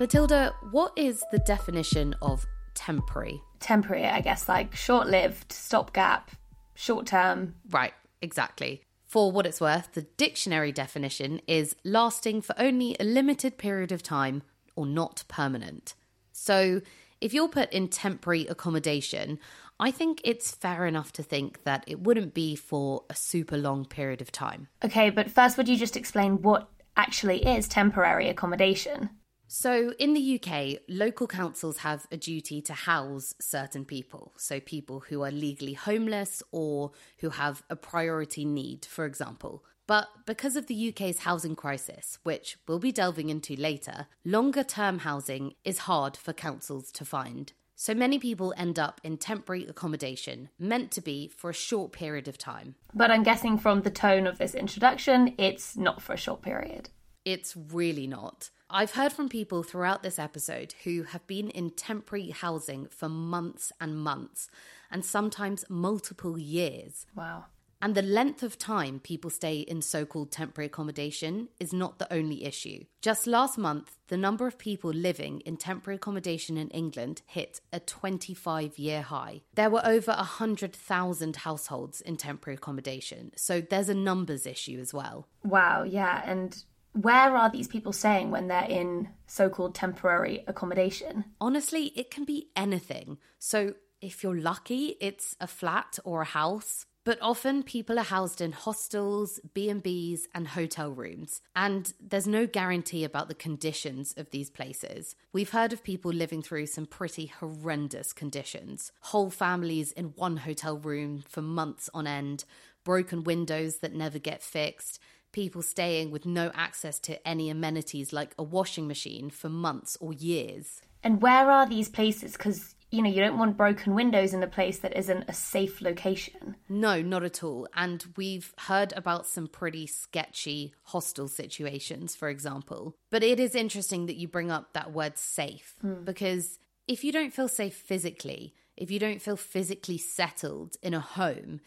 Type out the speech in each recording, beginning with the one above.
Matilda, what is the definition of temporary? Temporary, I guess, like short lived, stopgap, short term. Right, exactly. For what it's worth, the dictionary definition is lasting for only a limited period of time or not permanent. So, if you're put in temporary accommodation, I think it's fair enough to think that it wouldn't be for a super long period of time. Okay, but first, would you just explain what actually is temporary accommodation? So, in the UK, local councils have a duty to house certain people. So, people who are legally homeless or who have a priority need, for example. But because of the UK's housing crisis, which we'll be delving into later, longer term housing is hard for councils to find. So many people end up in temporary accommodation, meant to be for a short period of time. But I'm guessing from the tone of this introduction, it's not for a short period. It's really not. I've heard from people throughout this episode who have been in temporary housing for months and months, and sometimes multiple years. Wow. And the length of time people stay in so called temporary accommodation is not the only issue. Just last month, the number of people living in temporary accommodation in England hit a 25 year high. There were over 100,000 households in temporary accommodation, so there's a numbers issue as well. Wow, yeah. And where are these people staying when they're in so called temporary accommodation? Honestly, it can be anything. So if you're lucky, it's a flat or a house. But often people are housed in hostels, B&Bs and hotel rooms, and there's no guarantee about the conditions of these places. We've heard of people living through some pretty horrendous conditions. Whole families in one hotel room for months on end, broken windows that never get fixed, people staying with no access to any amenities like a washing machine for months or years. And where are these places? Because, you know, you don't want broken windows in a place that isn't a safe location. No, not at all. And we've heard about some pretty sketchy hostel situations, for example. But it is interesting that you bring up that word safe hmm. because if you don't feel safe physically, if you don't feel physically settled in a home,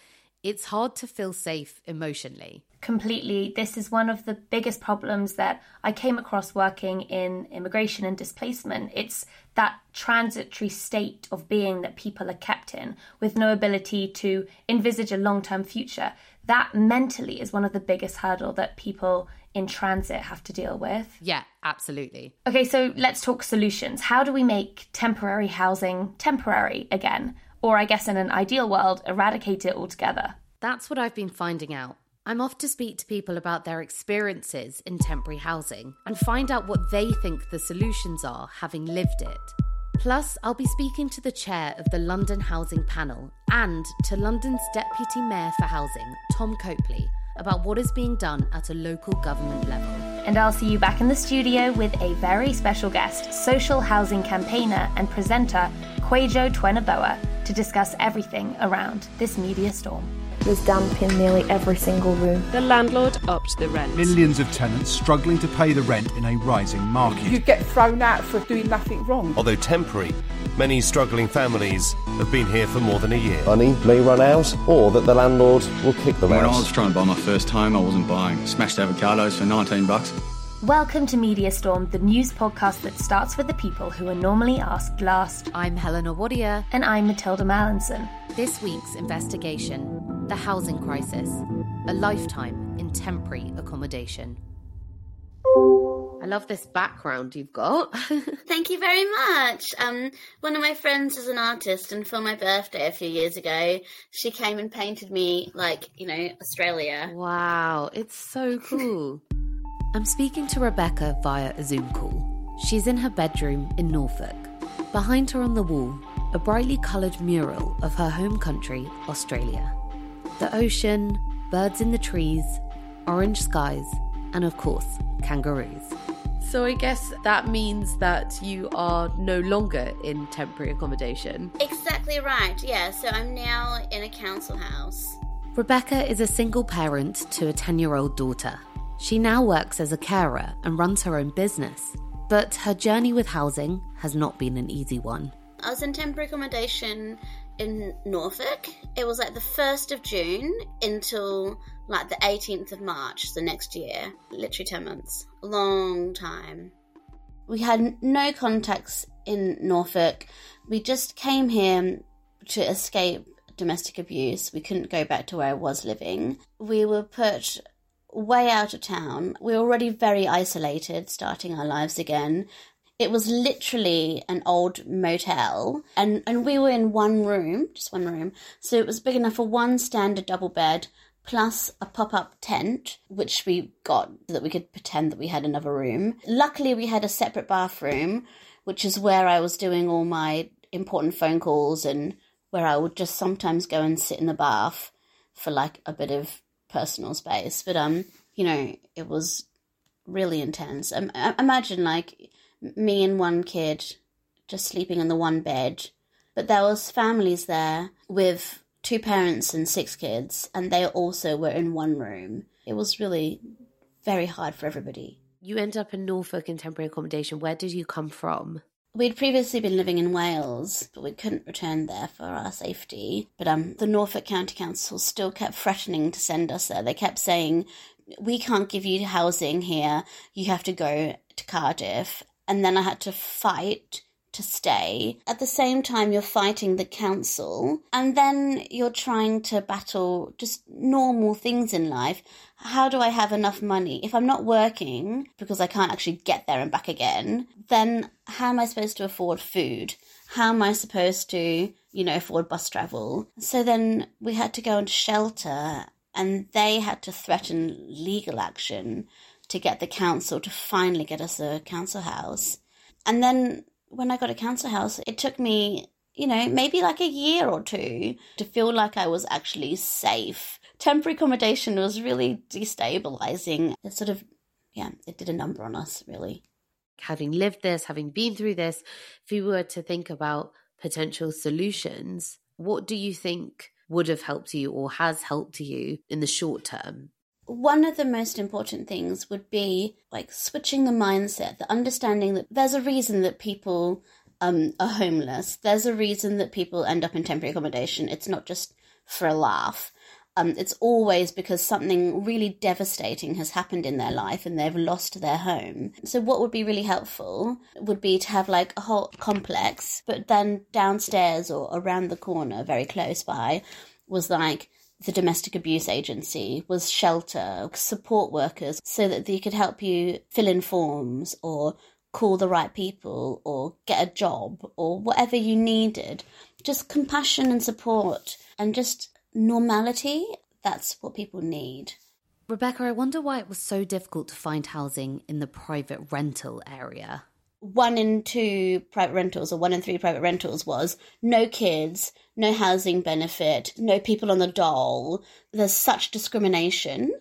it's hard to feel safe emotionally. Completely. This is one of the biggest problems that I came across working in immigration and displacement. It's that transitory state of being that people are kept in with no ability to envisage a long term future. That mentally is one of the biggest hurdle that people in transit have to deal with. Yeah, absolutely. Okay, so let's talk solutions. How do we make temporary housing temporary again? Or, I guess, in an ideal world, eradicate it altogether? That's what I've been finding out. I'm off to speak to people about their experiences in temporary housing and find out what they think the solutions are having lived it. Plus, I'll be speaking to the chair of the London Housing Panel and to London's Deputy Mayor for Housing, Tom Copley, about what is being done at a local government level. And I'll see you back in the studio with a very special guest, social housing campaigner and presenter Kwajo Tweneboa, to discuss everything around this media storm. There's damp in nearly every single room. The landlord upped the rent. Millions of tenants struggling to pay the rent in a rising market. You get thrown out for doing nothing wrong. Although temporary, many struggling families have been here for more than a year. money may run out or that the landlord will kick them When out. I was trying to buy my first home, I wasn't buying. Smashed avocados for 19 bucks. Welcome to Media Storm, the news podcast that starts with the people who are normally asked last. I'm Helena Wadia. And I'm Matilda Mallinson. This week's investigation the housing crisis, a lifetime in temporary accommodation. I love this background you've got. Thank you very much. Um, one of my friends is an artist, and for my birthday a few years ago, she came and painted me like you know Australia. wow, it's so cool. I'm speaking to Rebecca via a Zoom call. She's in her bedroom in Norfolk. Behind her on the wall, a brightly coloured mural of her home country, Australia. The ocean, birds in the trees, orange skies, and of course, kangaroos. So I guess that means that you are no longer in temporary accommodation. Exactly right. Yeah. So I'm now in a council house. Rebecca is a single parent to a 10 year old daughter. She now works as a carer and runs her own business. But her journey with housing has not been an easy one. I was in temporary accommodation in Norfolk. It was like the 1st of June until like the 18th of March, the next year. Literally 10 months. A long time. We had no contacts in Norfolk. We just came here to escape domestic abuse. We couldn't go back to where I was living. We were put way out of town. We were already very isolated, starting our lives again. It was literally an old motel, and, and we were in one room, just one room. So it was big enough for one standard double bed, plus a pop up tent, which we got so that we could pretend that we had another room. Luckily, we had a separate bathroom, which is where I was doing all my important phone calls and where I would just sometimes go and sit in the bath for like a bit of personal space. But, um, you know, it was really intense. Um, imagine like me and one kid just sleeping in the one bed. But there was families there with two parents and six kids, and they also were in one room. It was really very hard for everybody. You end up in Norfolk in temporary accommodation. Where did you come from? We'd previously been living in Wales, but we couldn't return there for our safety. But um, the Norfolk County Council still kept threatening to send us there. They kept saying, "We can't give you housing here. You have to go to Cardiff." And then I had to fight to stay. At the same time, you're fighting the council, and then you're trying to battle just normal things in life. How do I have enough money? If I'm not working because I can't actually get there and back again, then how am I supposed to afford food? How am I supposed to, you know, afford bus travel? So then we had to go into shelter, and they had to threaten legal action to get the council to finally get us a council house. And then when I got a council house, it took me, you know, maybe like a year or two to feel like I was actually safe. Temporary accommodation was really destabilizing. It sort of, yeah, it did a number on us, really. Having lived this, having been through this, if you were to think about potential solutions, what do you think would have helped you or has helped you in the short term? one of the most important things would be like switching the mindset, the understanding that there's a reason that people um, are homeless. There's a reason that people end up in temporary accommodation. It's not just for a laugh. Um, it's always because something really devastating has happened in their life and they've lost their home. So, what would be really helpful would be to have like a whole complex, but then downstairs or around the corner, very close by, was like the domestic abuse agency was shelter, support workers, so that they could help you fill in forms or call the right people or get a job or whatever you needed. Just compassion and support and just normality. That's what people need. Rebecca, I wonder why it was so difficult to find housing in the private rental area one in two private rentals or one in three private rentals was no kids, no housing benefit, no people on the dole. There's such discrimination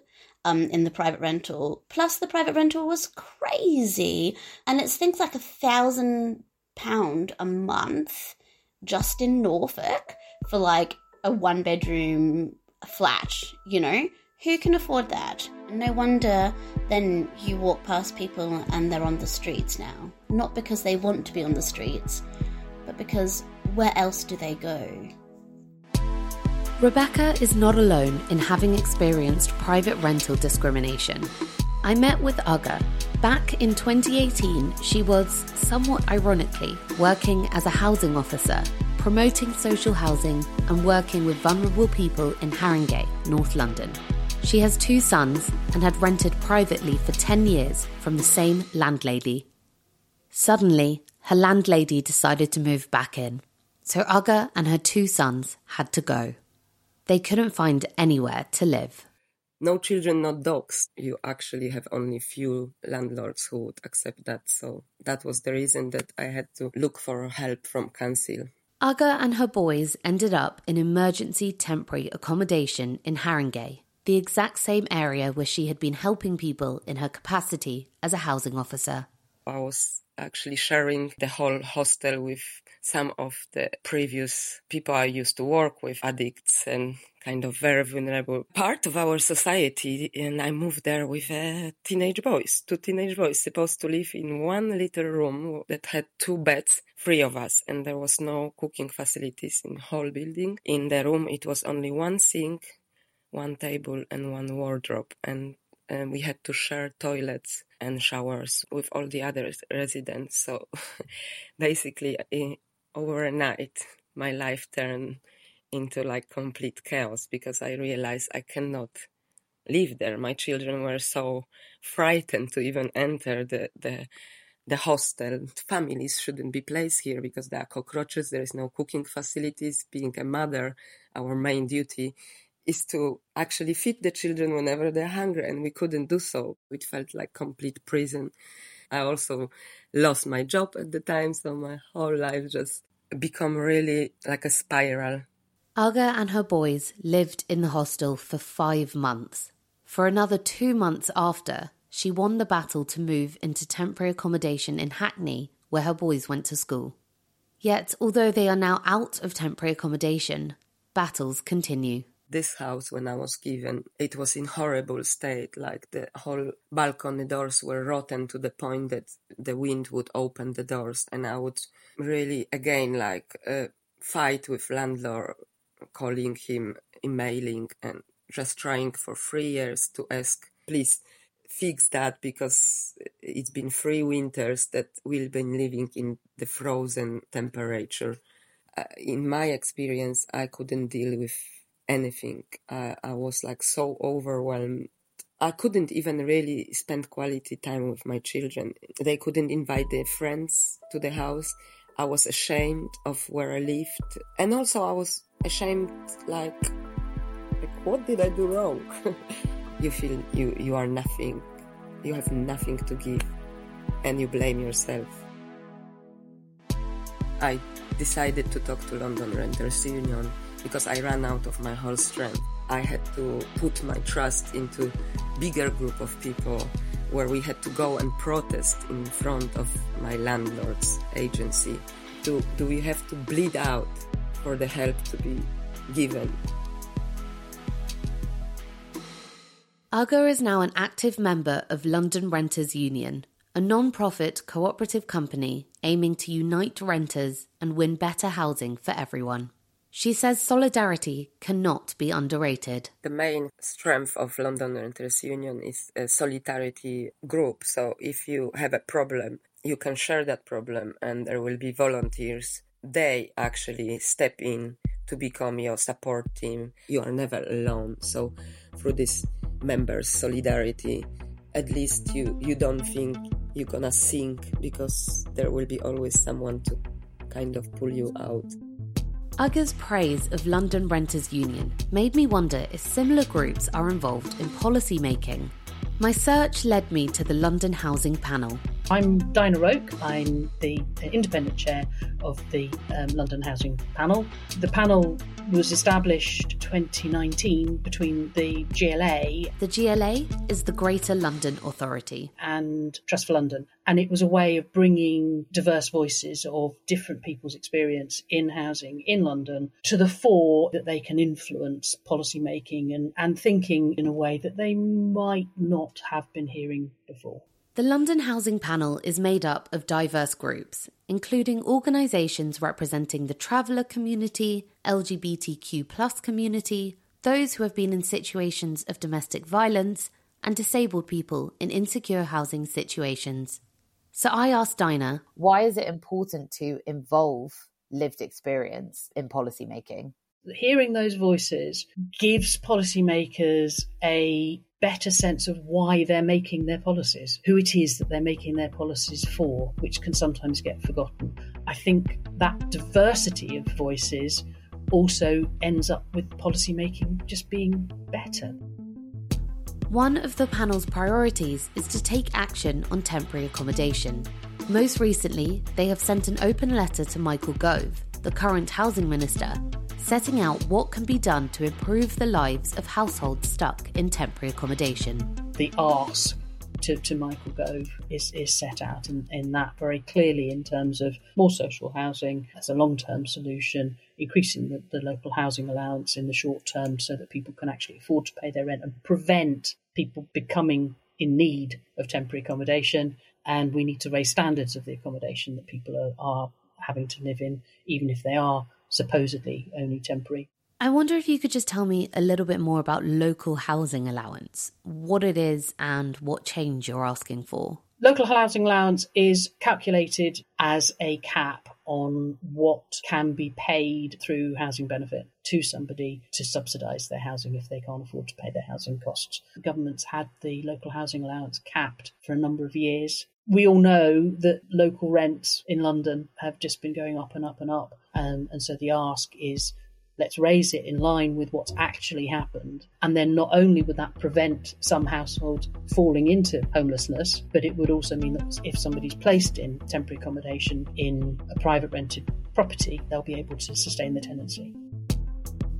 um, in the private rental. Plus, the private rental was crazy. And it's things like a thousand pound a month just in Norfolk for like a one bedroom flat, you know? Who can afford that? No wonder then you walk past people and they're on the streets now. Not because they want to be on the streets, but because where else do they go? Rebecca is not alone in having experienced private rental discrimination. I met with Aga. Back in 2018, she was, somewhat ironically, working as a housing officer, promoting social housing and working with vulnerable people in Haringey, North London. She has two sons and had rented privately for 10 years from the same landlady. Suddenly, her landlady decided to move back in, so Aga and her two sons had to go. They couldn't find anywhere to live. No children, no dogs. You actually have only few landlords who would accept that. So that was the reason that I had to look for help from council. Aga and her boys ended up in emergency temporary accommodation in Haringey the exact same area where she had been helping people in her capacity as a housing officer. I was actually sharing the whole hostel with some of the previous people I used to work with, addicts and kind of very vulnerable part of our society. And I moved there with uh, teenage boys, two teenage boys supposed to live in one little room that had two beds, three of us. And there was no cooking facilities in whole building. In the room, it was only one sink, one table and one wardrobe and and we had to share toilets and showers with all the other residents. So basically, in, overnight, my life turned into like complete chaos because I realized I cannot live there. My children were so frightened to even enter the, the the hostel. Families shouldn't be placed here because there are cockroaches, there is no cooking facilities. Being a mother, our main duty is to actually feed the children whenever they're hungry, and we couldn't do so. It felt like complete prison. I also lost my job at the time, so my whole life just become really like a spiral. Aga and her boys lived in the hostel for five months. For another two months after, she won the battle to move into temporary accommodation in Hackney, where her boys went to school. Yet, although they are now out of temporary accommodation, battles continue this house when I was given, it was in horrible state. Like the whole balcony doors were rotten to the point that the wind would open the doors, and I would really again like uh, fight with landlord, calling him, emailing, and just trying for three years to ask, please fix that because it's been three winters that we've been living in the frozen temperature. Uh, in my experience, I couldn't deal with anything. I, I was like so overwhelmed. I couldn't even really spend quality time with my children. They couldn't invite their friends to the house. I was ashamed of where I lived. And also I was ashamed like, like what did I do wrong? you feel you, you are nothing. You have nothing to give and you blame yourself. I decided to talk to London Renters Union because I ran out of my whole strength. I had to put my trust into bigger group of people where we had to go and protest in front of my landlord's agency. Do, do we have to bleed out for the help to be given? Aga is now an active member of London Renters Union, a non profit cooperative company aiming to unite renters and win better housing for everyone. She says solidarity cannot be underrated. The main strength of London Renters Union is a solidarity group. So if you have a problem, you can share that problem and there will be volunteers. They actually step in to become your support team. You are never alone. So through this members solidarity, at least you, you don't think you're gonna sink because there will be always someone to kind of pull you out. Aga's praise of London Renters Union made me wonder if similar groups are involved in policy making. My search led me to the London Housing Panel. I'm Dinah Roke. I'm the independent chair of the um, London Housing Panel. The panel was established 2019 between the GLA. The GLA is the Greater London Authority. And Trust for London. And it was a way of bringing diverse voices of different people's experience in housing in London to the fore that they can influence policy making and, and thinking in a way that they might not have been hearing before. The London Housing Panel is made up of diverse groups, including organisations representing the traveller community, LGBTQ community, those who have been in situations of domestic violence, and disabled people in insecure housing situations. So I asked Dinah, why is it important to involve lived experience in policymaking? Hearing those voices gives policymakers a better sense of why they're making their policies, who it is that they're making their policies for, which can sometimes get forgotten. I think that diversity of voices also ends up with policymaking just being better. One of the panel's priorities is to take action on temporary accommodation. Most recently, they have sent an open letter to Michael Gove, the current housing minister, setting out what can be done to improve the lives of households stuck in temporary accommodation. The ask to, to Michael Gove is, is set out in, in that very clearly in terms of more social housing as a long term solution, increasing the, the local housing allowance in the short term so that people can actually afford to pay their rent and prevent people becoming in need of temporary accommodation. And we need to raise standards of the accommodation that people are, are having to live in, even if they are supposedly only temporary. I wonder if you could just tell me a little bit more about local housing allowance, what it is, and what change you're asking for. Local housing allowance is calculated as a cap on what can be paid through housing benefit to somebody to subsidise their housing if they can't afford to pay their housing costs. The government's had the local housing allowance capped for a number of years. We all know that local rents in London have just been going up and up and up. Um, and so the ask is let's raise it in line with what's actually happened. And then not only would that prevent some households falling into homelessness, but it would also mean that if somebody's placed in temporary accommodation in a private rented property, they'll be able to sustain the tenancy.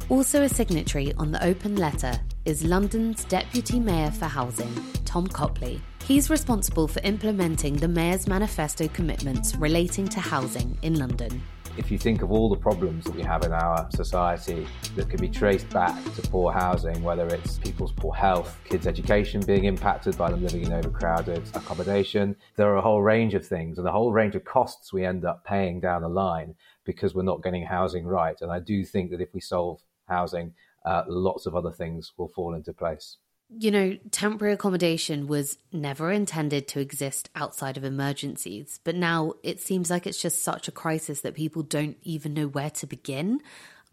Also, a signatory on the open letter is London's Deputy Mayor for Housing, Tom Copley. He's responsible for implementing the Mayor's manifesto commitments relating to housing in London if you think of all the problems that we have in our society that can be traced back to poor housing, whether it's people's poor health, kids' education being impacted by them living in overcrowded accommodation, there are a whole range of things and a whole range of costs we end up paying down the line because we're not getting housing right. And I do think that if we solve housing, uh, lots of other things will fall into place you know, temporary accommodation was never intended to exist outside of emergencies, but now it seems like it's just such a crisis that people don't even know where to begin.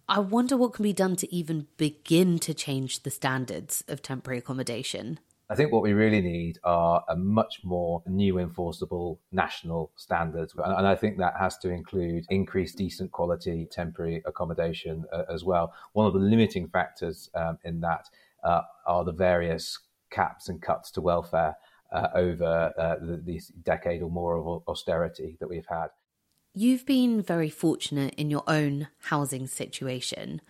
I wonder what can be done to even begin to change the standards of temporary accommodation. I think what we really need are a much more new enforceable national standards. And I think that has to include increased decent quality temporary accommodation uh, as well. One of the limiting factors um, in that uh, are the various caps and cuts to welfare uh, over uh, the, this decade or more of austerity that we've had. You've been very fortunate in your own housing situation.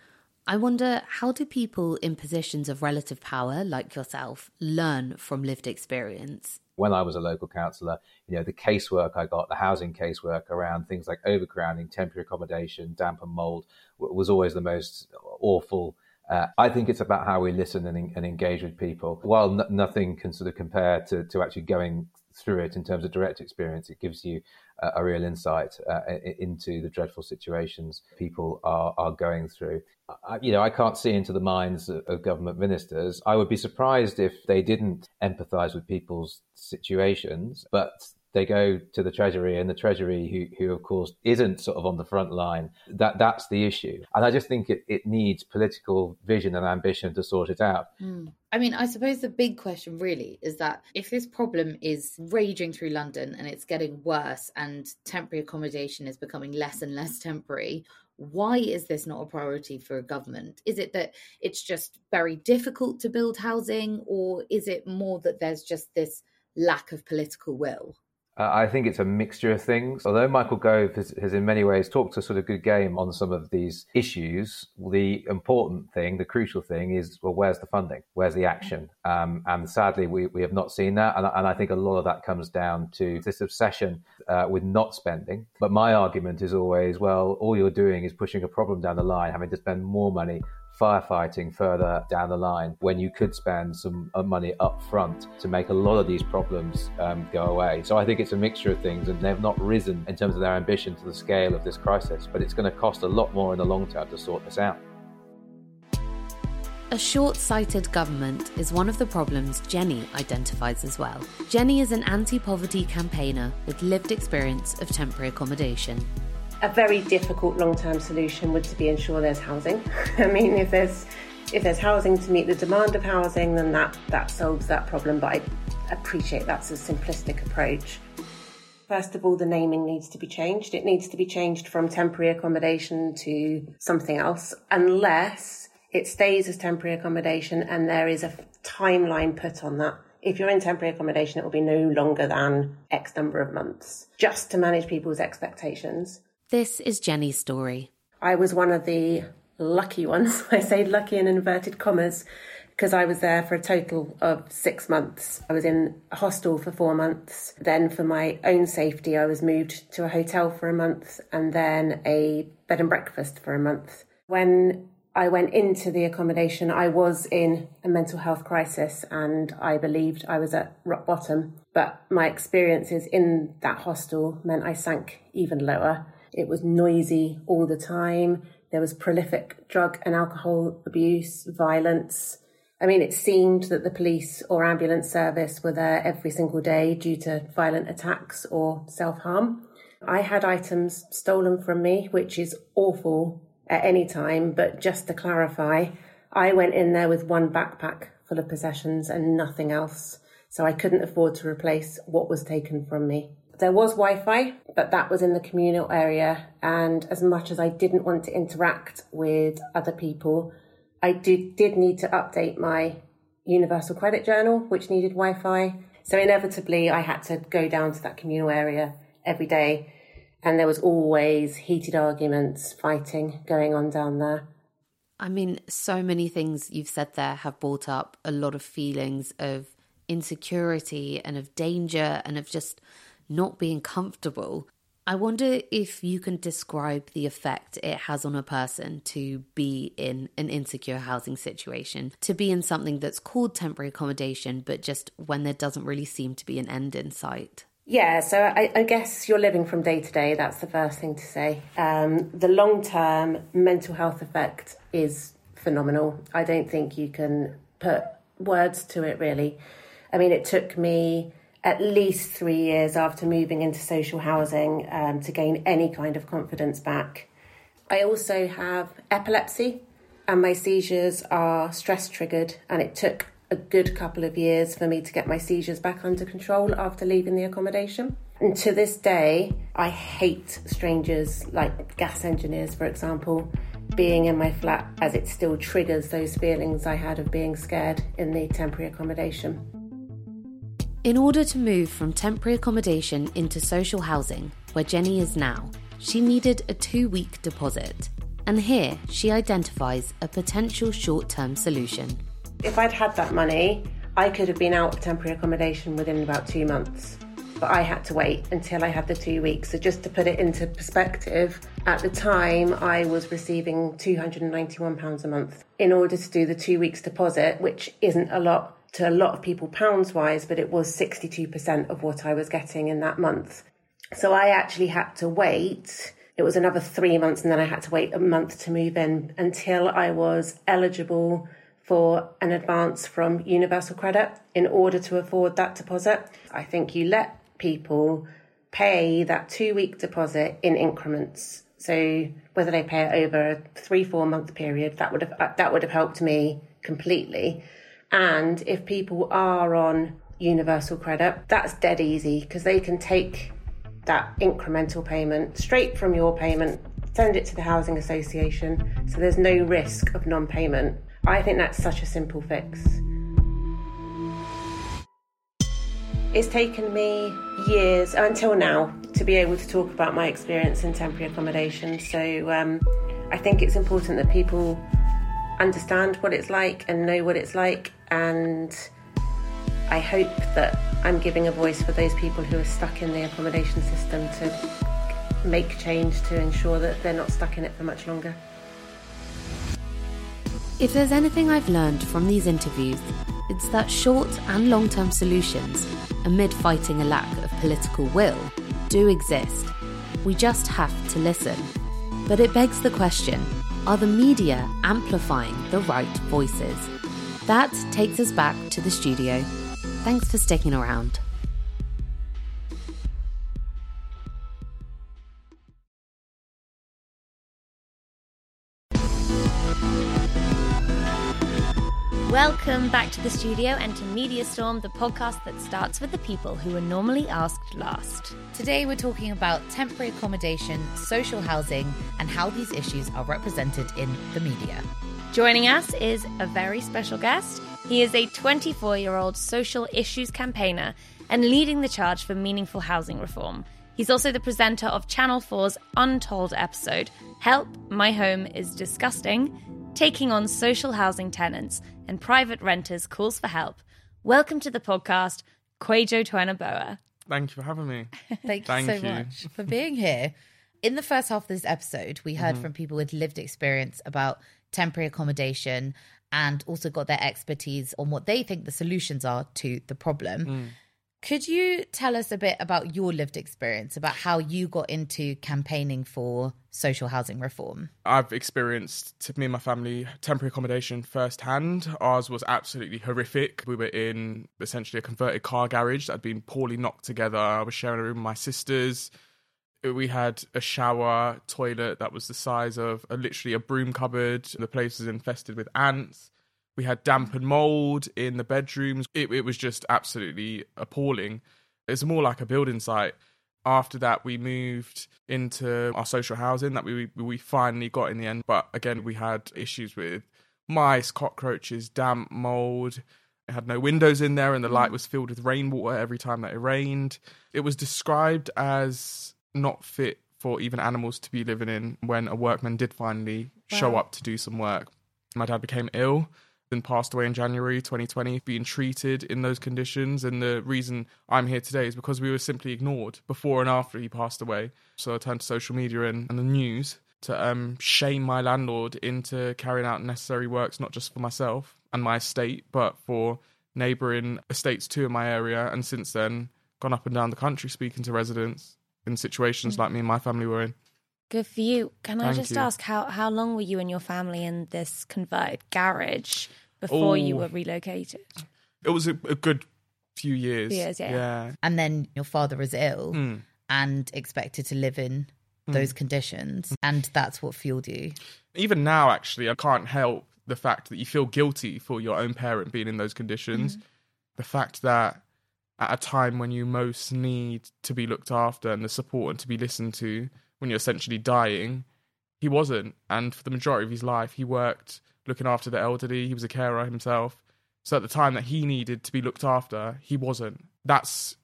I wonder how do people in positions of relative power, like yourself, learn from lived experience? When I was a local councillor, you know, the casework I got, the housing casework around things like overcrowding, temporary accommodation, damp and mold, was always the most awful uh, I think it's about how we listen and, and engage with people. While nothing can sort of compare to, to actually going through it in terms of direct experience, it gives you a real insight uh, into the dreadful situations people are, are going through. I, you know, I can't see into the minds of, of government ministers. I would be surprised if they didn't empathise with people's situations, but they go to the treasury and the treasury who, who of course isn't sort of on the front line that that's the issue and i just think it, it needs political vision and ambition to sort it out mm. i mean i suppose the big question really is that if this problem is raging through london and it's getting worse and temporary accommodation is becoming less and less temporary why is this not a priority for a government? Is it that it's just very difficult to build housing, or is it more that there's just this lack of political will? Uh, I think it's a mixture of things. Although Michael Gove has, has, in many ways, talked a sort of good game on some of these issues, the important thing, the crucial thing is, well, where's the funding? Where's the action? Um, and sadly, we, we have not seen that. And, and, I think a lot of that comes down to this obsession uh, with not spending. But my argument is always, well, all you're doing is pushing a problem down the line, having to spend more money firefighting further down the line when you could spend some uh, money up front to make a lot of these problems um, go away. So I think it's a mixture of things, and they've not risen in terms of their ambition to the scale of this crisis, but it's going to cost a lot more in the long term to sort this out. A short sighted government is one of the problems Jenny identifies as well. Jenny is an anti poverty campaigner with lived experience of temporary accommodation a very difficult long-term solution would to be ensure there's housing. I mean, if there's if there's housing to meet the demand of housing, then that that solves that problem. But I appreciate that's a simplistic approach. First of all, the naming needs to be changed. It needs to be changed from temporary accommodation to something else, unless it stays as temporary accommodation and there is a timeline put on that. If you're in temporary accommodation, it will be no longer than X number of months, just to manage people's expectations. This is Jenny's story. I was one of the lucky ones. I say lucky in inverted commas because I was there for a total of six months. I was in a hostel for four months. Then, for my own safety, I was moved to a hotel for a month and then a bed and breakfast for a month. When I went into the accommodation, I was in a mental health crisis and I believed I was at rock bottom. But my experiences in that hostel meant I sank even lower. It was noisy all the time. There was prolific drug and alcohol abuse, violence. I mean, it seemed that the police or ambulance service were there every single day due to violent attacks or self harm. I had items stolen from me, which is awful at any time, but just to clarify, I went in there with one backpack full of possessions and nothing else. So I couldn't afford to replace what was taken from me. There was Wi Fi, but that was in the communal area. And as much as I didn't want to interact with other people, I did, did need to update my Universal Credit Journal, which needed Wi Fi. So inevitably, I had to go down to that communal area every day. And there was always heated arguments, fighting going on down there. I mean, so many things you've said there have brought up a lot of feelings of insecurity and of danger and of just not being comfortable. I wonder if you can describe the effect it has on a person to be in an insecure housing situation, to be in something that's called temporary accommodation, but just when there doesn't really seem to be an end in sight. Yeah, so I, I, guess you're living from day to day. That's the first thing to say. Um, the long term mental health effect is phenomenal. I don't think you can put words to it really. I mean, it took me at least three years after moving into social housing um, to gain any kind of confidence back. I also have epilepsy, and my seizures are stress triggered, and it took a good couple of years for me to get my seizures back under control after leaving the accommodation. And to this day, I hate strangers like gas engineers, for example, being in my flat as it still triggers those feelings I had of being scared in the temporary accommodation. In order to move from temporary accommodation into social housing, where Jenny is now, she needed a two week deposit. And here she identifies a potential short term solution. If I'd had that money, I could have been out of temporary accommodation within about two months. But I had to wait until I had the two weeks. So, just to put it into perspective, at the time I was receiving £291 a month in order to do the two weeks deposit, which isn't a lot to a lot of people pounds wise, but it was 62% of what I was getting in that month. So, I actually had to wait it was another three months and then I had to wait a month to move in until I was eligible for an advance from Universal Credit in order to afford that deposit. I think you let people pay that two week deposit in increments. So whether they pay it over a three, four month period, that would have that would have helped me completely. And if people are on universal credit, that's dead easy because they can take that incremental payment straight from your payment, send it to the housing association, so there's no risk of non-payment. I think that's such a simple fix. It's taken me years until now to be able to talk about my experience in temporary accommodation. So um, I think it's important that people understand what it's like and know what it's like. And I hope that I'm giving a voice for those people who are stuck in the accommodation system to make change to ensure that they're not stuck in it for much longer. If there's anything I've learned from these interviews, it's that short and long term solutions, amid fighting a lack of political will, do exist. We just have to listen. But it begs the question are the media amplifying the right voices? That takes us back to the studio. Thanks for sticking around. Welcome back to the studio and to Media Storm, the podcast that starts with the people who are normally asked last. Today we're talking about temporary accommodation, social housing, and how these issues are represented in the media. Joining us is a very special guest. He is a 24 year old social issues campaigner and leading the charge for meaningful housing reform. He's also the presenter of Channel 4's Untold episode, Help, My Home is Disgusting taking on social housing tenants and private renters calls for help. Welcome to the podcast, Kwajo Tweneboa. Thank you for having me. Thank, Thank you so you. much for being here. In the first half of this episode, we heard mm-hmm. from people with lived experience about temporary accommodation and also got their expertise on what they think the solutions are to the problem. Mm. Could you tell us a bit about your lived experience, about how you got into campaigning for social housing reform? I've experienced, me and my family, temporary accommodation firsthand. Ours was absolutely horrific. We were in essentially a converted car garage that had been poorly knocked together. I was sharing a room with my sisters. We had a shower, toilet that was the size of a, literally a broom cupboard. The place was infested with ants. We had damp and mold in the bedrooms. It, it was just absolutely appalling. It's more like a building site. After that, we moved into our social housing that we we finally got in the end. But again, we had issues with mice, cockroaches, damp, mold. It had no windows in there, and the light was filled with rainwater every time that it rained. It was described as not fit for even animals to be living in when a workman did finally show up to do some work. My dad became ill and passed away in January 2020, being treated in those conditions. And the reason I'm here today is because we were simply ignored before and after he passed away. So I turned to social media and, and the news to um, shame my landlord into carrying out necessary works, not just for myself and my estate, but for neighbouring estates too in my area. And since then, gone up and down the country speaking to residents in situations Mm. like me and my family were in. Good for you. Can I just you. ask how how long were you and your family in this converted garage before you were relocated? It was a, a good few years. Few years, yeah. yeah. And then your father is ill Mm. and expected to live in those conditions. And that's what fueled you. even now actually i can't help the fact that you feel guilty for your own parent being in those conditions the fact that at a time when you most need to be looked after and the support and to be listened to when you're essentially dying he wasn't and for the majority of his life he worked looking after the elderly he was a carer himself. So at the time that he needed to be looked after he wasn't. That's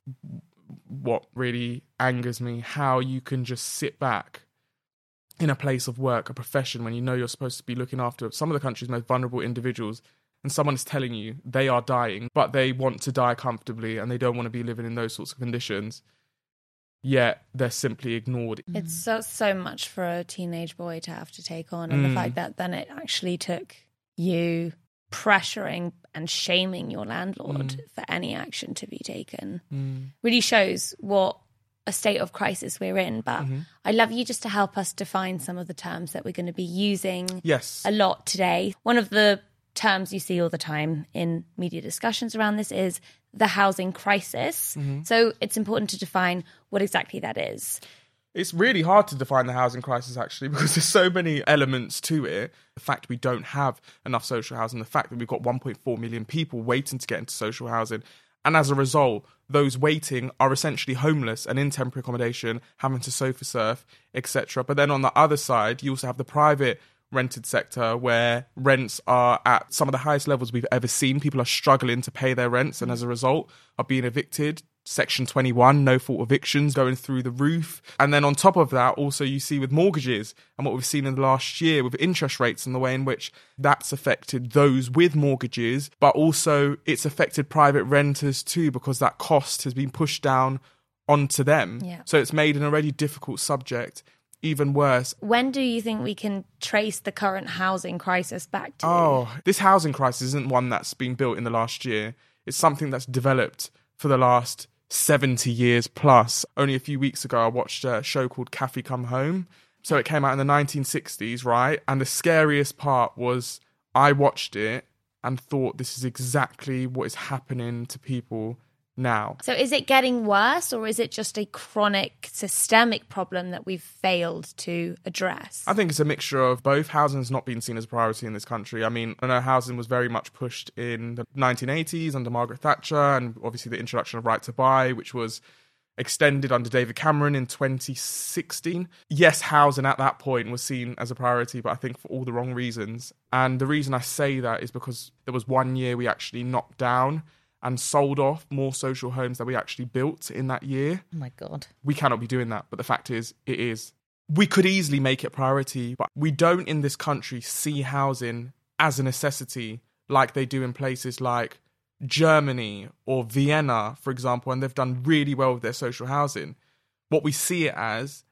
what really angers me how you can just sit back in a place of work, a profession, when you know you're supposed to be looking after some of the country's most vulnerable individuals, and someone is telling you they are dying, but they want to die comfortably and they don't want to be living in those sorts of conditions, yet they're simply ignored. It's so so much for a teenage boy to have to take on, and Mm. the fact that then it actually took you pressuring and shaming your landlord Mm. for any action to be taken Mm. really shows what a state of crisis we're in. But Mhm. I'd love you just to help us define some of the terms that we're going to be using Yes. a lot today. One of the terms you see all the time in media discussions around this is the housing crisis. Mhm. So it's important to define what exactly that is. It's really hard to define the housing crisis actually because there's so many elements to it. The fact we don't have enough social housing, the fact that we've got 1.4 million people waiting to get into social housing. And as a result, those waiting are essentially homeless and in temporary accommodation, having to sofa surf, etc. But then on the other side, you also have the private rented sector where rents are at some of the highest levels we've ever seen. People are struggling to pay their rents and as a result are being evicted. Section 21, no fault evictions going through the roof. And then on top of that, also you see with mortgages and what we've seen in the last year with interest rates and the way in which that's affected those with mortgages, but also it's affected private renters too because that cost has been pushed down onto them. Yeah. So it's made an already difficult subject even worse. When do you think we can trace the current housing crisis back to? Oh, this housing crisis isn't one that's been built in the last year. It's something that's developed for the last 70 years plus. Only a few weeks ago, I watched a show called Cathy Come Home. So it came out in the 1960s, right? And the scariest part was I watched it and thought this is exactly what is happening to people now. So is it getting worse or is it just a chronic systemic problem that we've failed to address? I think it's a mixture of both. Housing's not been seen as a priority in this country. I mean, I know housing was very much pushed in the 1980s under Margaret Thatcher, and obviously the introduction of Right to Buy, which was extended under David Cameron in 2016. Yes, housing at that point was seen as a priority, but I think for all the wrong reasons. And the reason I say that is because there was one year we actually knocked down and sold off more social homes that we actually built in that year. Oh my God. We cannot be doing that, but the fact is, it is. We could easily make it priority, but we don't in this country see housing as a necessity like they do in places like Germany or Vienna, for example, and they've done really well with their social housing. What we see it as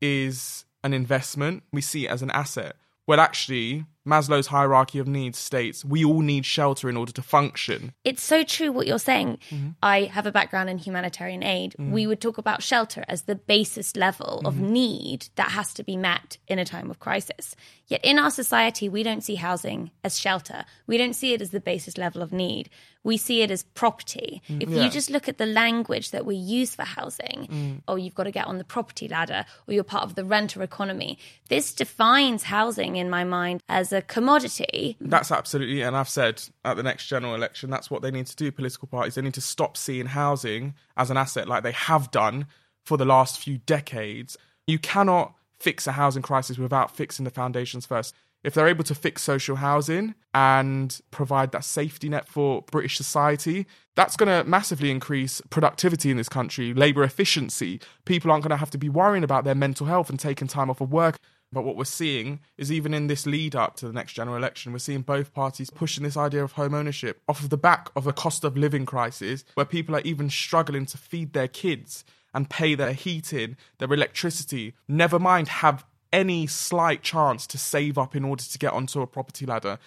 is an investment, we see it as an asset. Well, actually, Maslow's hierarchy of needs states we all need shelter in order to function. It's so true what you're saying. Mm-hmm. I have a background in humanitarian aid. Mm. We would talk about shelter as the basis level of Mhm. need that has to be met in a time of crisis. Yet in our society, we don't see housing as shelter. We don't see it as the basis level of need. We see it as property. Mm, If yeah. you just look at the language that we use for housing, Mm. or you've got to get on the property ladder, or you're part of the renter economy, this defines housing in my mind as a commodity. That's absolutely, and I've said at the next general election, that's what they need to do. Political parties, they need to stop seeing housing as an asset like they have done for the last few decades. You cannot fix a housing crisis without fixing the foundations first. If they're able to fix social housing and provide that safety net for British society, that's going to massively increase productivity in this country, labour efficiency. People aren't going to have to be worrying about their mental health and taking time off of work. But what we're seeing is even in this lead up to the next general election, we're seeing both parties pushing this idea of home ownership off of the back of a cost of living crisis where people are even struggling to feed their kids and pay their heating, their electricity, never mind have any slight chance to save up in order to get onto a property ladder.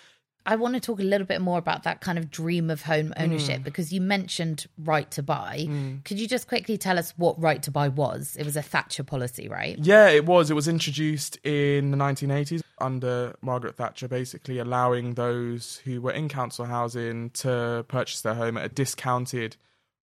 I want to talk a little bit more about that kind of dream of home ownership Mm. because you mentioned right to buy. Mm. Could you just quickly tell us what right to buy was? It was a Thatcher policy, right? Yeah, it was. It was introduced in the 1980s under Margaret Thatcher, basically allowing those who were in council housing to purchase their home at a discounted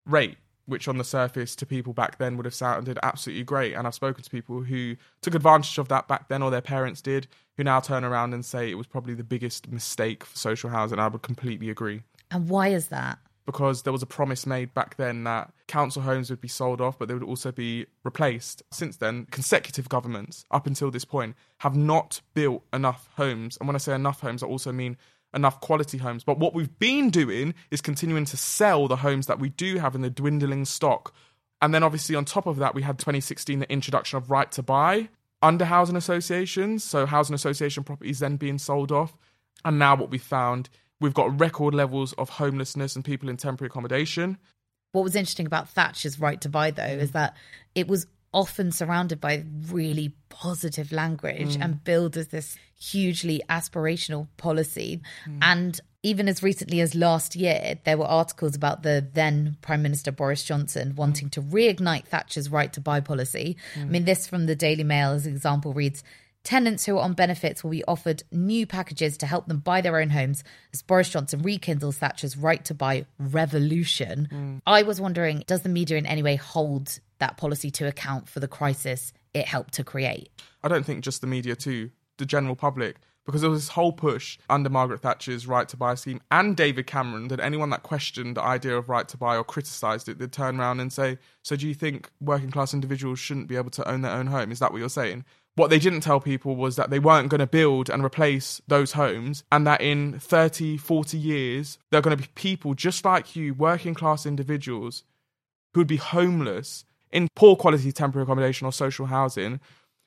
rate, which on the surface to people back then would have sounded absolutely great. And I've spoken to people who took advantage of that back then, or their parents did, who now turn around and say it was probably the biggest mistake for social housing. I would completely agree And why is that? because there was a promise made back then that council homes would be sold off, but they would also be replaced. Since then, consecutive governments, up until this point, have not built enough homes. And when I say enough homes, I also mean enough quality homes. But what we've been doing is continuing to sell the homes that we do have in the dwindling stock. And then obviously on top of that, we had 2016 the introduction of right to buy under housing associations. So housing association properties then being sold off. And now what we found, we've got record levels of homelessness and people in temporary accommodation. What was interesting about Thatcher's right to buy, though, is that it was often surrounded by really positive language Mm. and billed as this hugely aspirational policy. Mm. And even as recently as last year, there were articles about the then Prime Minister Boris Johnson wanting to reignite Thatcher's right to buy policy. I Mm. mean, this from the Daily Mail as an example reads Tenants who are on benefits will be offered new packages to help them buy their own homes as Boris Johnson rekindles Thatcher's right to buy revolution. Mm. I was wondering, does the media in any way hold that policy to account for the crisis it helped to create? I don't think just the media too, the general public, because there was this whole push under Margaret Thatcher's right to buy scheme and David Cameron that anyone that questioned the idea of right to buy or criticised it, they'd turn around and say, So do you think working class individuals shouldn't be able to own their own home? Is that what you're saying? What they didn't tell people was that they weren't going to build and replace those homes, and that in 30, 40 years, there are going to be people just like you, working class individuals, who'd be homeless in poor quality temporary accommodation or social housing,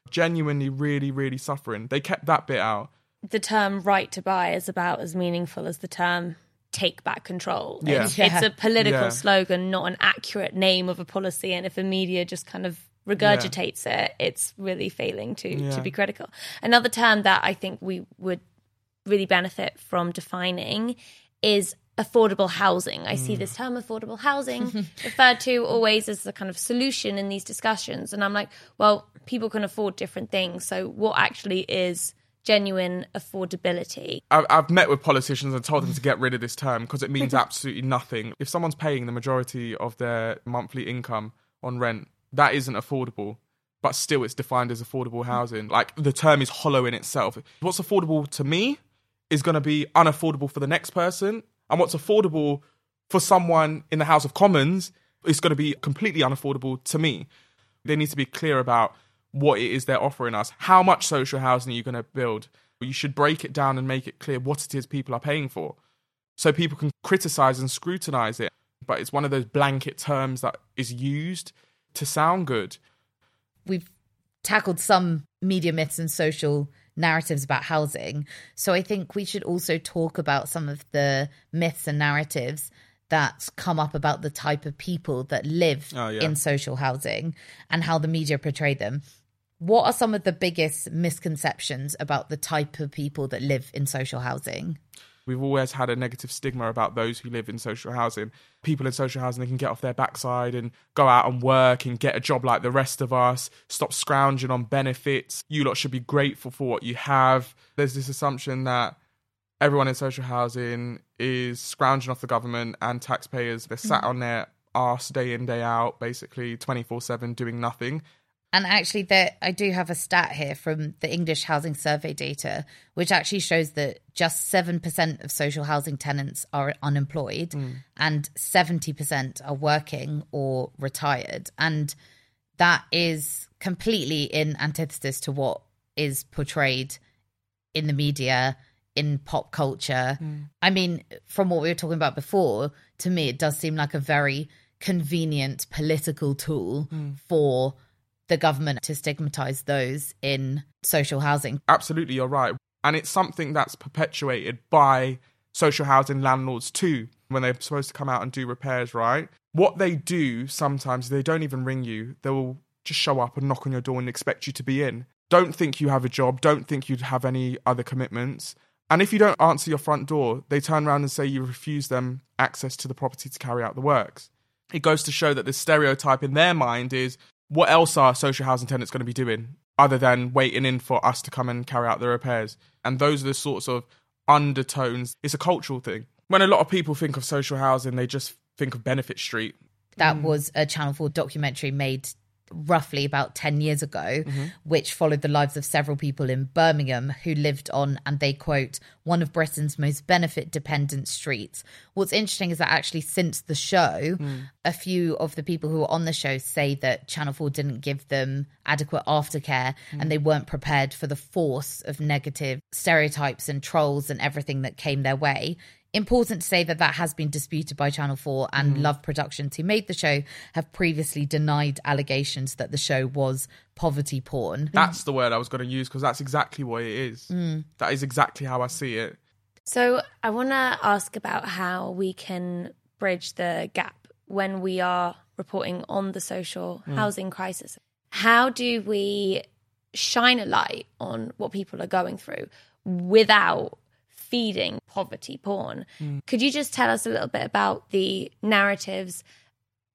genuinely, really, really suffering. They kept that bit out. the term right to buy is about as meaningful as the term take back control. Yeah. It's, Yeah. it's a political Yeah. slogan, not an accurate name of a policy. And if the media just kind of regurgitates it, it's really failing to, Yeah. to be critical. Another term that I think we would really benefit from defining is affordable housing. I see Mm. this term affordable housing referred to always as the kind of solution in these discussions. And I'm like, well, people can afford different things. So what actually is genuine affordability? I've, I've met with politicians and told them to get rid of this term because it means absolutely nothing. If someone's paying the majority of their monthly income on rent, that isn't affordable. But still, it's defined as affordable housing. Like the term is hollow in itself. What's affordable to me is going to be unaffordable for the next person, and what's affordable for someone in the House of Commons is going to be completely unaffordable to me. They need to be clear about what it is they're offering us. How much social housing are you going to build? You should break it down and make it clear what it is people are paying for so people can criticize and scrutinize it. But it's one of those blanket terms that is used to sound good. we've tackled some media myths and social narratives about housing. So I think we should also talk about some of the myths and narratives that come up about the type of people that live Oh, yeah. in social housing and how the media portray them. What are some of the biggest misconceptions about the type of people that live in social housing? We've always had a negative stigma about those who live in social housing. People in social housing, they can get off their backside and go out and work and get a job like the rest of us, stop scrounging on benefits. You lot should be grateful for what you have. There's this assumption that everyone in social housing is scrounging off the government and taxpayers. They're sat mm. on their arse day in, day out, basically 24 7 doing nothing. And actually, there I do have a stat here from the English Housing Survey data, which actually shows that just seven percent of social housing tenants are unemployed, hmm. and seventy percent are working or retired, and that is completely in antithesis to what is portrayed in the media, in pop culture. Hmm. I mean, from what we were talking about before, to me, it does seem like a very convenient political tool hmm. for the government to stigmatize those in social housing. Absolutely, you're right. And it's something that's perpetuated by social housing landlords too, when they're supposed to come out and do repairs, right? What they do sometimes, they don't even ring you. They will just show up and knock on your door and expect you to be in. Don't think you have a job. Don't think you'd have any other commitments. And if you don't answer your front door, they turn around and say you refuse them access to the property to carry out the works. It goes to show that the stereotype in their mind is what else are social housing tenants going to be doing other than waiting in for us to come and carry out the repairs? And those are the sorts of undertones. It's a cultural thing. When a lot of people think of social housing, they just think of Benefit Street. That was a Channel 4 documentary made roughly about 10 years ago, mm-hmm. which followed the lives of several people in Birmingham who lived on, and they quote, one of Britain's most benefit dependent streets. What's interesting is that actually, since the show, hmm. a few of the people who were on the show say that Channel 4 didn't give them adequate aftercare and hmm. they weren't prepared for the force of negative stereotypes and trolls and everything that came their way. Important to say that that has been disputed by Channel 4 and Mm. Love Productions, who made the show, have previously denied allegations that the show was poverty porn. That's the word I was going to use because that's exactly what it is. Mm. That is exactly how I see it. So I want to ask about how we can bridge the gap when we are reporting on the social Mm. housing crisis. How do we shine a light on what people are going through without feeding poverty porn? Mm. Could you just tell us a little bit about the narratives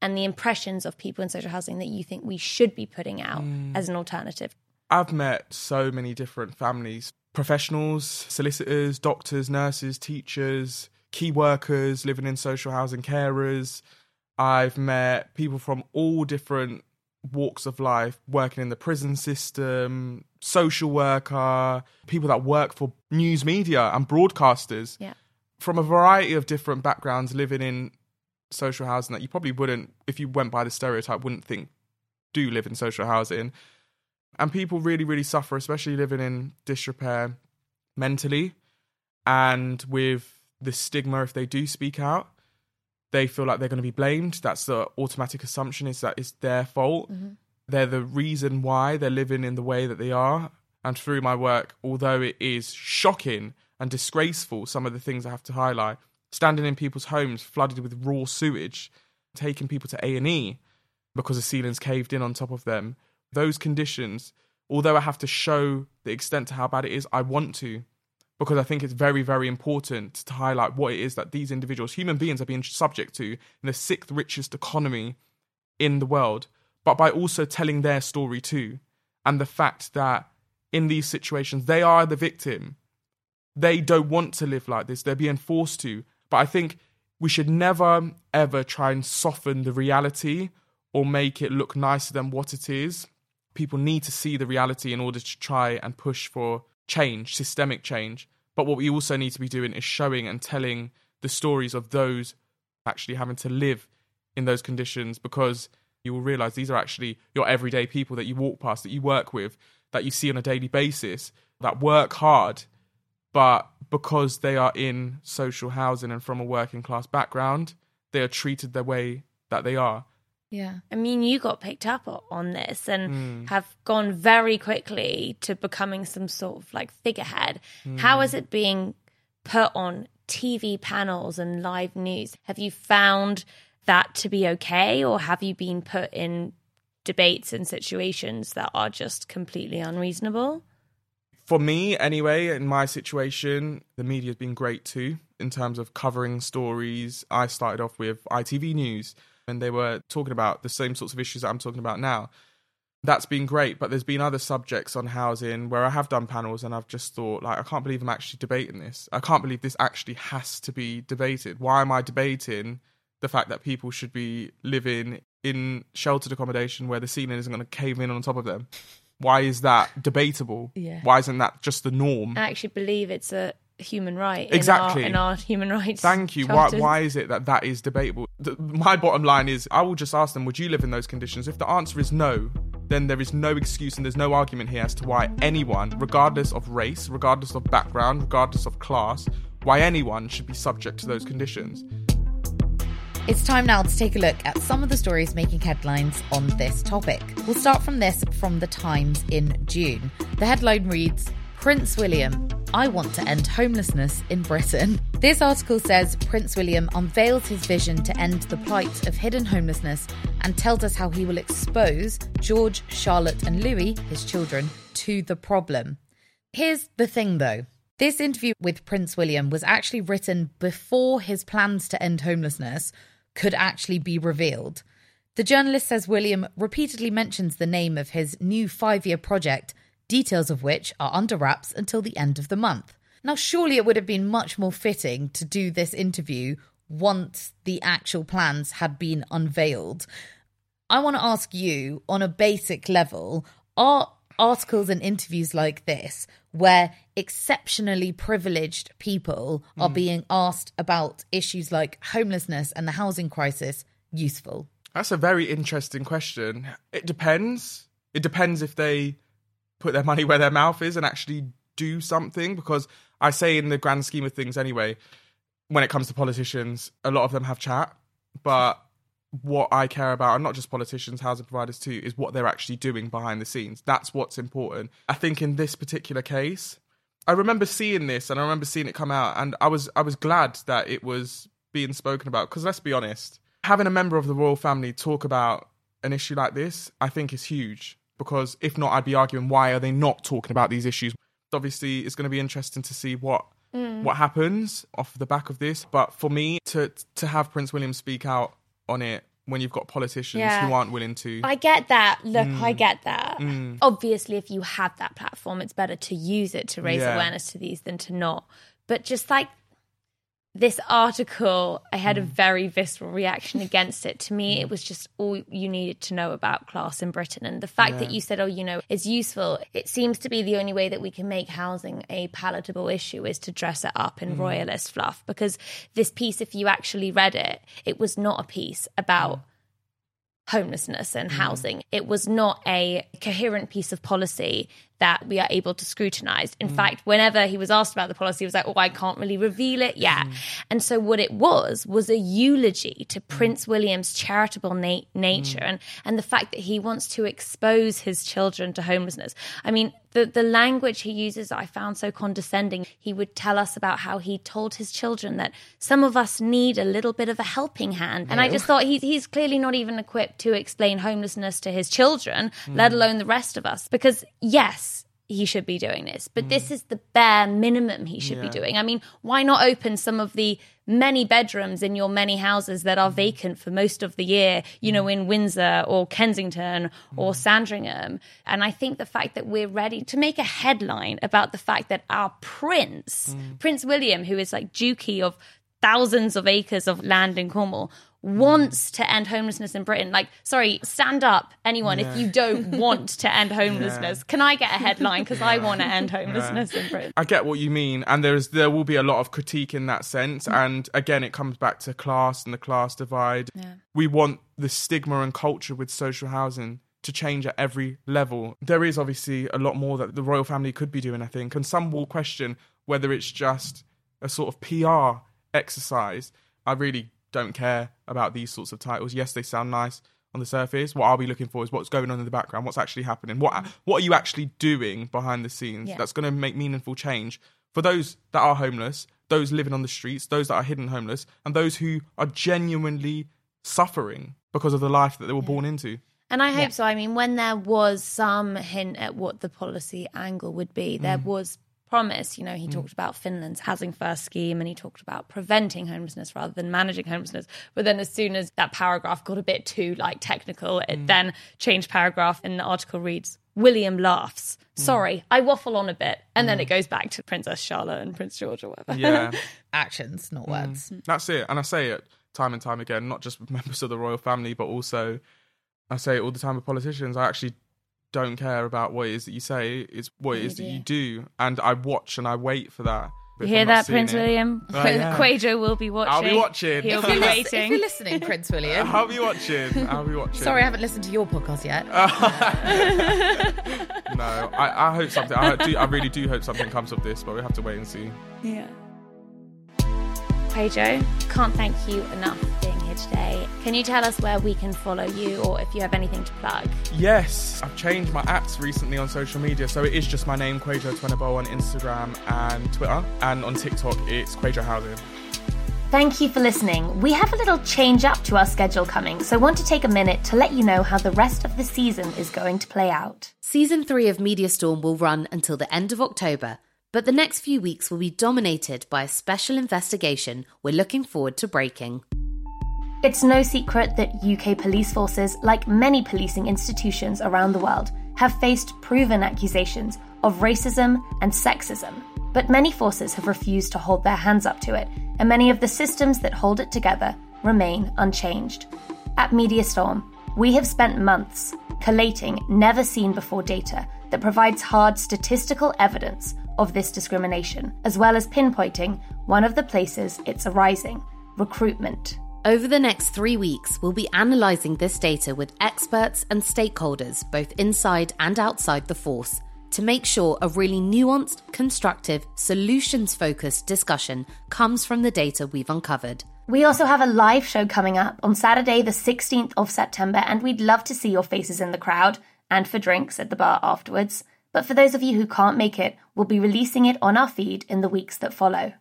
and the impressions of people in social housing that you think we should be putting out Mm. as an alternative? I've met so many different families professionals, solicitors, doctors, nurses, teachers, key workers living in social housing, carers. I've met people from all different walks of life working in the prison system, social worker, people that work for news media and broadcasters Yeah. from a variety of different backgrounds living in social housing that you probably wouldn't, if you went by the stereotype, wouldn't think do live in social housing. And people really, really suffer, especially living in disrepair mentally and with the stigma if they do speak out. They feel like they're going to be blamed. That's the automatic assumption is that it's their fault. Mhm. They're the reason why they're living in the way that they are. And through my work, although it is shocking and disgraceful, some of the things I have to highlight, standing in people's homes flooded with raw sewage, taking people to A&E because the ceilings caved in on top of them. Those conditions, although I have to show the extent to how bad it is, I want to because I think it's very, very important to highlight what it is that these individuals, human beings, are being subject to in the sixth richest economy in the world, but by also telling their story too. And the fact that in these situations, they are the victim. They don't want to live like this, they're being forced to. But I think we should never, ever try and soften the reality or make it look nicer than what it is. People need to see the reality in order to try and push for change, systemic change. But what we also need to be doing is showing and telling the stories of those actually having to live in those conditions because you will realize these are actually your everyday people that you walk past, that you work with, that you see on a daily basis, that work hard, but because they are in social housing and from a working class background, they are treated the way that they are. Yeah. I mean, you got picked up on this and Mm. have gone very quickly to becoming some sort of like figurehead. Mm. How is it being put on TV panels and live news? Have you found that to be okay or have you been put in debates and situations that are just completely unreasonable. For me, anyway, in my situation, the media's been great too in terms of covering stories. I started off with ITV News, and they were talking about the same sorts of issues that I'm talking about now. That's been great, but there's been other subjects on housing where I have done panels and I've just thought, like, I can't believe I'm actually debating this. I can't believe this actually has to be debated. Why am I debating the fact that people should be living in sheltered accommodation where the ceiling isn't going to cave in on top of them? Why is that debatable? Yeah. Why isn't that just the norm? I actually believe it's a human right Exactly. in our, in our human rights. Thank you. Why, why is it that that is debatable? The, my bottom line is I will just ask them, would you live in those conditions? If the answer is no, then there is no excuse and there's no argument here as to why anyone, regardless of race, regardless of background, regardless of class, why anyone should be subject to those conditions. It's time now to take a look at some of the stories making headlines on this topic. We'll start from this from The Times in June. The headline reads Prince William, I want to end homelessness in Britain. This article says Prince William unveils his vision to end the plight of hidden homelessness and tells us how he will expose George, Charlotte, and Louis, his children, to the problem. Here's the thing though. This interview with Prince William was actually written before his plans to end homelessness could actually be revealed. The journalist says William repeatedly mentions the name of his new five year project, details of which are under wraps until the end of the month. Now, surely it would have been much more fitting to do this interview once the actual plans had been unveiled. I want to ask you on a basic level are articles and interviews like this where exceptionally privileged people are Mm. being asked about issues like homelessness and the housing crisis useful? That's a very interesting question. It depends. It depends if they put their money where their mouth is and actually do something. Because I say, in the grand scheme of things, anyway, when it comes to politicians, a lot of them have chat. But what I care about, and not just politicians, housing providers too, is what they're actually doing behind the scenes. That's what's important. I think in this particular case, I remember seeing this and I remember seeing it come out, and I was I was glad that it was being spoken about. Because let's be honest, having a member of the royal family talk about an issue like this, I think is huge. Because if not, I'd be arguing why are they not talking about these issues? Obviously, it's going to be interesting to see what Mm. what happens off the back of this. But for me, to to have Prince William speak out on it when you've got politicians Yeah. who aren't willing to, I get that. Look, Mm. I get that. Mm. Obviously, if you have that platform, it's better to use it to raise Yeah. awareness to these than to not. But just like this article, I had a hmm. very visceral reaction against it. To me, it was just all you needed to know about class in Britain. And the fact that you said, oh, you know, it's useful, it seems to be the only way that we can make housing a palatable issue is to dress it up in Mm. royalist fluff. Because this piece, if you actually read it, it was not a piece about hmm. homelessness and hmm. housing. It was not a coherent piece of policy that we are able to scrutinize. In mm. fact, whenever he was asked about the policy, he was like, oh, I can't really reveal it yet. Mm. And so what it was was a eulogy to mm. Prince William's charitable na- nature and, and the fact that he wants to expose his children to homelessness. I mean, the, the language he uses I found so condescending. He would tell us about how he told his children that some of us need a little bit of a helping hand. And I just thought he's, he's clearly not even equipped to explain homelessness to his children, let Mm. alone the rest of us. Because, yes, he should be doing this, but this mm. is the bare minimum he should be doing. I mean, why not open some of the many bedrooms in your many houses that are mm. vacant for most of the year, you know, mm. in Windsor or Kensington or Sandringham? And I think the fact that we're ready to make a headline about the fact that our prince, Prince William, who is like dukey of thousands of acres of land in Cornwall, wants to end homelessness in Britain. Like, sorry, stand up, anyone, Yeah. if you don't want to end homelessness. Yeah. Can I get a headline? Because I want to end homelessness in Britain. I get what you mean, and there's there will be a lot of critique in that sense. Mm. And again, it comes back to class and the class divide. Yeah. We want the stigma and culture with social housing to change at every level. There is obviously a lot more that the royal family could be doing, I think, and some will question whether it's just a sort of PR exercise. I really don't care about these sorts of titles. Yes, they sound nice on the surface. What I'll be looking for is what's going on in the background, what's actually happening, what what are you actually doing behind the scenes Yeah. that's going to make meaningful change for those that are homeless, those living on the streets, those that are hidden homeless, and those who are genuinely suffering because of the life that they were born into. And I hope Yeah. so. I mean, when there was some hint at what the policy angle would be, there Mm. was promise. You know, he talked about Finland's housing first scheme and he talked about preventing homelessness rather than managing homelessness. But then as soon as that paragraph got a bit too like technical, it Mm. then changed paragraph and the article reads William laughs. Mm. Sorry, I waffle on a bit. And then it goes back to Princess Charlotte and Prince George or whatever. Yeah. Actions, not words. That's it. And I say it time and time again, not just with members of the royal family, but also I say it all the time with politicians. I actually don't care about what it is that you say, it's what it is that you do. And I watch and I wait for that. You hear that, Prince it- William? Oh, yeah. Kwajo will be watching. I'll be watching. He'll If be you're waiting. If you're listening, Prince William. I'll be watching. I'll be watching. Sorry, I haven't listened to your podcast yet. No, I, I hope something. I, do, I really do hope something comes of this, but we have to wait and see. Yeah. Kwajo, can't thank you enough for being here today. Can you tell us where we can follow you or if you have anything to plug? Yes, I've changed my apps recently on social media, so it is just my name, Kwajo Tweneboa, on Instagram and Twitter, and on TikTok it's Kwajo Housing. Thank you for listening. We have a little change up to our schedule coming, so I want to take a minute to let you know how the rest of the season is going to play out. Season 3 of Media Storm will run until the end of October, but the next few weeks will be dominated by a special investigation we're looking forward to breaking. It's no secret that UK police forces, like many policing institutions around the world, have faced proven accusations of racism and sexism. But many forces have refused to hold their hands up to it, and many of the systems that hold it together remain unchanged. At MediaStorm, we have spent months collating never seen before data that provides hard statistical evidence of this discrimination, as well as pinpointing one of the places it's arising recruitment. Over the next three weeks, we'll be analysing this data with experts and stakeholders, both inside and outside the force, to make sure a really nuanced, constructive, solutions focused discussion comes from the data we've uncovered. We also have a live show coming up on Saturday, the 16th of September, and we'd love to see your faces in the crowd and for drinks at the bar afterwards. But for those of you who can't make it, we'll be releasing it on our feed in the weeks that follow.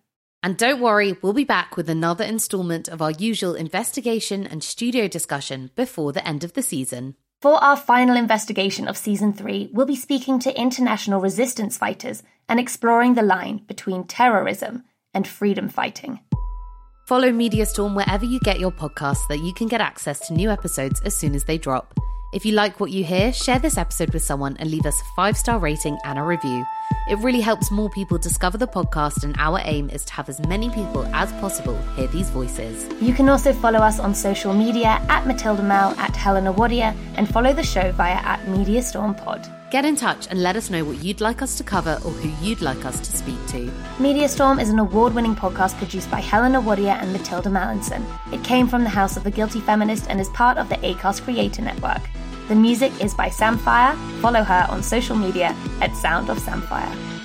And don't worry, we'll be back with another instalment of our usual investigation and studio discussion before the end of the season. For our final investigation of season three, we'll be speaking to international resistance fighters and exploring the line between terrorism and freedom fighting. Follow Media Storm wherever you get your podcasts so that you can get access to new episodes as soon as they drop. If you like what you hear, share this episode with someone and leave us a five star rating and a review. It really helps more people discover the podcast, and our aim is to have as many people as possible hear these voices. You can also follow us on social media at Matilda Mal, at Helena Wadia, and follow the show via at Media Storm Pod. Get in touch and let us know what you'd like us to cover or who you'd like us to speak to. Media Storm is an award winning podcast produced by Helena Wadia and Matilda Mallinson. It came from the House of the Guilty Feminist and is part of the ACAST Creator Network. The music is by Samfire. Follow her on social media at Sound of Samfire.